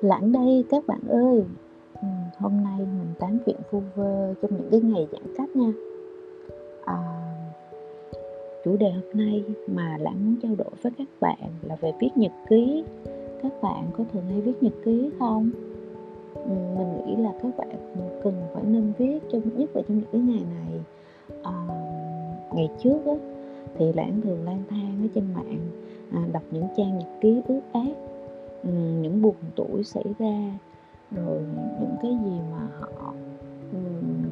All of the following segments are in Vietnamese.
Lãng đây các bạn ơi. Ừ, Hôm nay mình tán chuyện vu vơ trong những cái ngày giãn cách nha. À, Chủ đề hôm nay mà Lãng muốn trao đổi với các bạn là về viết nhật ký. Các bạn có thường hay viết nhật ký không? Ừ, mình nghĩ là các bạn cần phải nên viết trong nhất là trong những cái ngày này. À, Ngày trước á, thì Lãng thường lang thang ở trên mạng à, Đọc những trang nhật ký ướt át. Ừ, những buồn tuổi xảy ra rồi những cái gì mà họ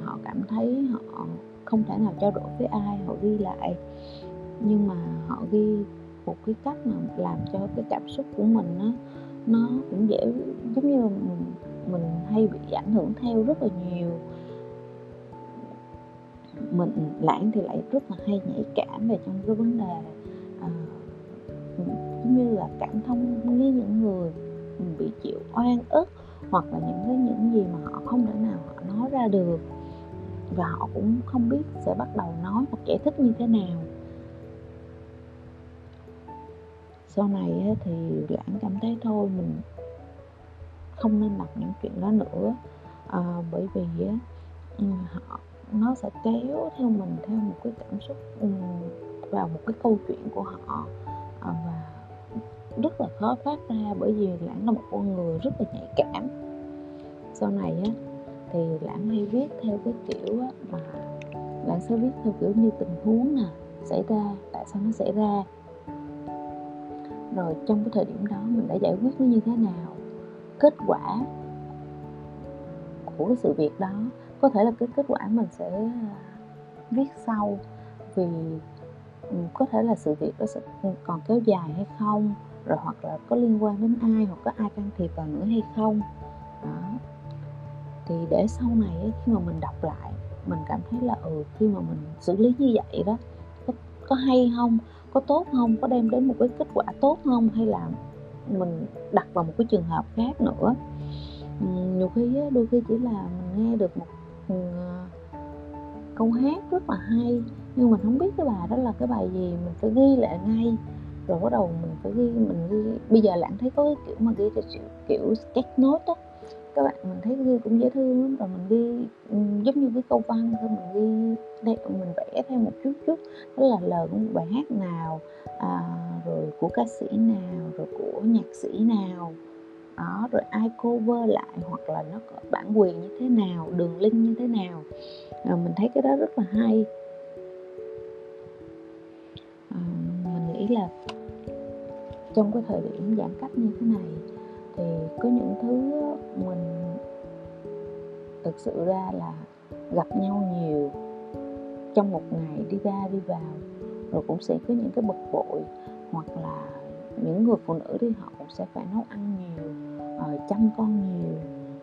họ cảm thấy họ không thể nào trao đổi với ai họ ghi lại. Nhưng mà họ ghi một cái cách mà làm cho cái cảm xúc của mình nó nó cũng dễ giống như mình, mình hay bị ảnh hưởng theo rất là nhiều. Mình lãng thì lại rất là hay nhạy cảm về trong cái vấn đề à, giống như là cảm thông với những người mình bị chịu oan ức hoặc là những cái những gì mà họ không thể nào họ nói ra được. Và họ cũng không biết sẽ bắt đầu nói hoặc giải thích như thế nào. Sau này thì lãng cảm thấy thôi mình không nên đọc những chuyện đó nữa. À, bởi vì ừ, họ nó sẽ kéo theo mình theo một cái cảm xúc ừ, vào một cái câu chuyện của họ rất là khó phát ra bởi vì lãng là một con người rất là nhạy cảm. Sau này á thì lãng hay viết theo cái kiểu á, mà lãng sẽ viết theo kiểu như tình huống nè xảy ra tại sao nó xảy ra. Rồi trong cái thời điểm đó mình đã giải quyết nó như thế nào kết quả của cái sự việc đó có thể là cái kết quả mình sẽ viết sau. Vì ừ, có thể là sự việc đó sẽ còn kéo dài hay không rồi hoặc là có liên quan đến ai hoặc có ai can thiệp vào nữa hay không. Đó. Thì để sau này khi mà mình đọc lại mình cảm thấy là ừ khi mà mình xử lý như vậy đó có, có hay không có tốt không có đem đến một cái kết quả tốt không hay là mình đặt vào một cái trường hợp khác nữa. Nhiều khi đôi khi chỉ là mình nghe được một ờ, câu hát rất là hay nhưng mình không biết cái bài đó là cái bài gì mình phải ghi lại ngay rồi bắt đầu mình phải ghi mình ghi bây giờ lãng thấy có cái kiểu mà ghi theo kiểu sketch note á. Các bạn mình thấy ghi cũng dễ thương lắm. Rồi mình ghi ừ, giống như cái câu văn thôi mình ghi đây mình vẽ theo một chút chút. Đó là lời của một bài hát nào à, rồi của ca sĩ nào rồi của nhạc sĩ nào. Đó rồi ai cover lại hoặc là nó có bản quyền như thế nào đường link như thế nào. À, mình thấy cái đó rất là hay. À, mình nghĩ là trong cái thời điểm giãn cách như thế này, thì có những thứ mình thực sự ra là gặp nhau nhiều. Trong một ngày đi ra đi vào, rồi cũng sẽ có những cái bực bội, hoặc là những người phụ nữ thì họ cũng sẽ phải nấu ăn nhiều ờ, chăm con nhiều.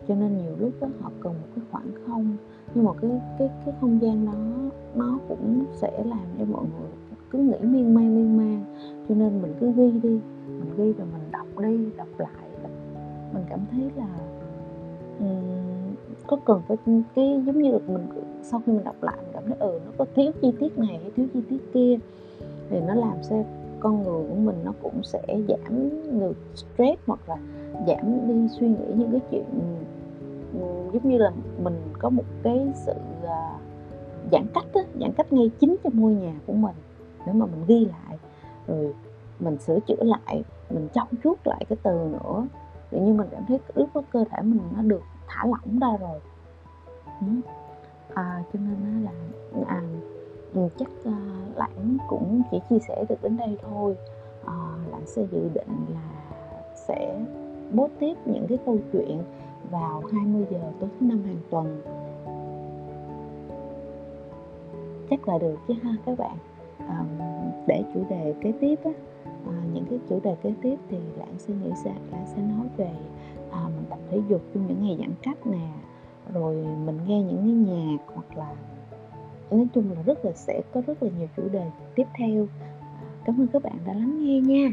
Cho nên nhiều lúc đó họ cần một cái khoảng không, nhưng mà cái cái cái không gian đó, nó cũng sẽ làm cho mọi người cứ nghĩ miên man miên man cho nên mình cứ ghi đi mình ghi rồi mình đọc đi đọc lại. Mình cảm thấy là um, có cần phải cái giống như được mình sau khi mình đọc lại mình cảm thấy ừ nó có thiếu chi tiết này hay thiếu chi tiết kia thì nó làm cho con người của mình nó cũng sẽ giảm được stress hoặc là giảm đi suy nghĩ những cái chuyện giống như là mình có một cái sự uh, giãn cách á, giãn cách ngay chính trong ngôi nhà của mình. Để mà mình ghi lại rồi mình sửa chữa lại mình trau chuốt lại cái từ nữa. Tự nhiên mình cảm thấy lúc đó cơ thể mình nó được thả lỏng ra rồi. Ừ. À, cho nên là à, ừ, chắc uh, lãng cũng chỉ chia sẻ được đến đây thôi. À, lãng sẽ dự định là sẽ bố tiếp những cái câu chuyện vào 20 giờ tối thứ năm hàng tuần. Chắc là được chứ ha các bạn. À, để chủ đề kế tiếp á, à, những cái chủ đề kế tiếp thì lãng sẽ nghĩ sẽ lãng sẽ nói về à, mình tập thể dục trong những ngày giãn cách nè rồi mình nghe những cái nhạc hoặc là nói chung là rất là sẽ có rất là nhiều chủ đề tiếp theo. À, cảm ơn các bạn đã lắng nghe nha.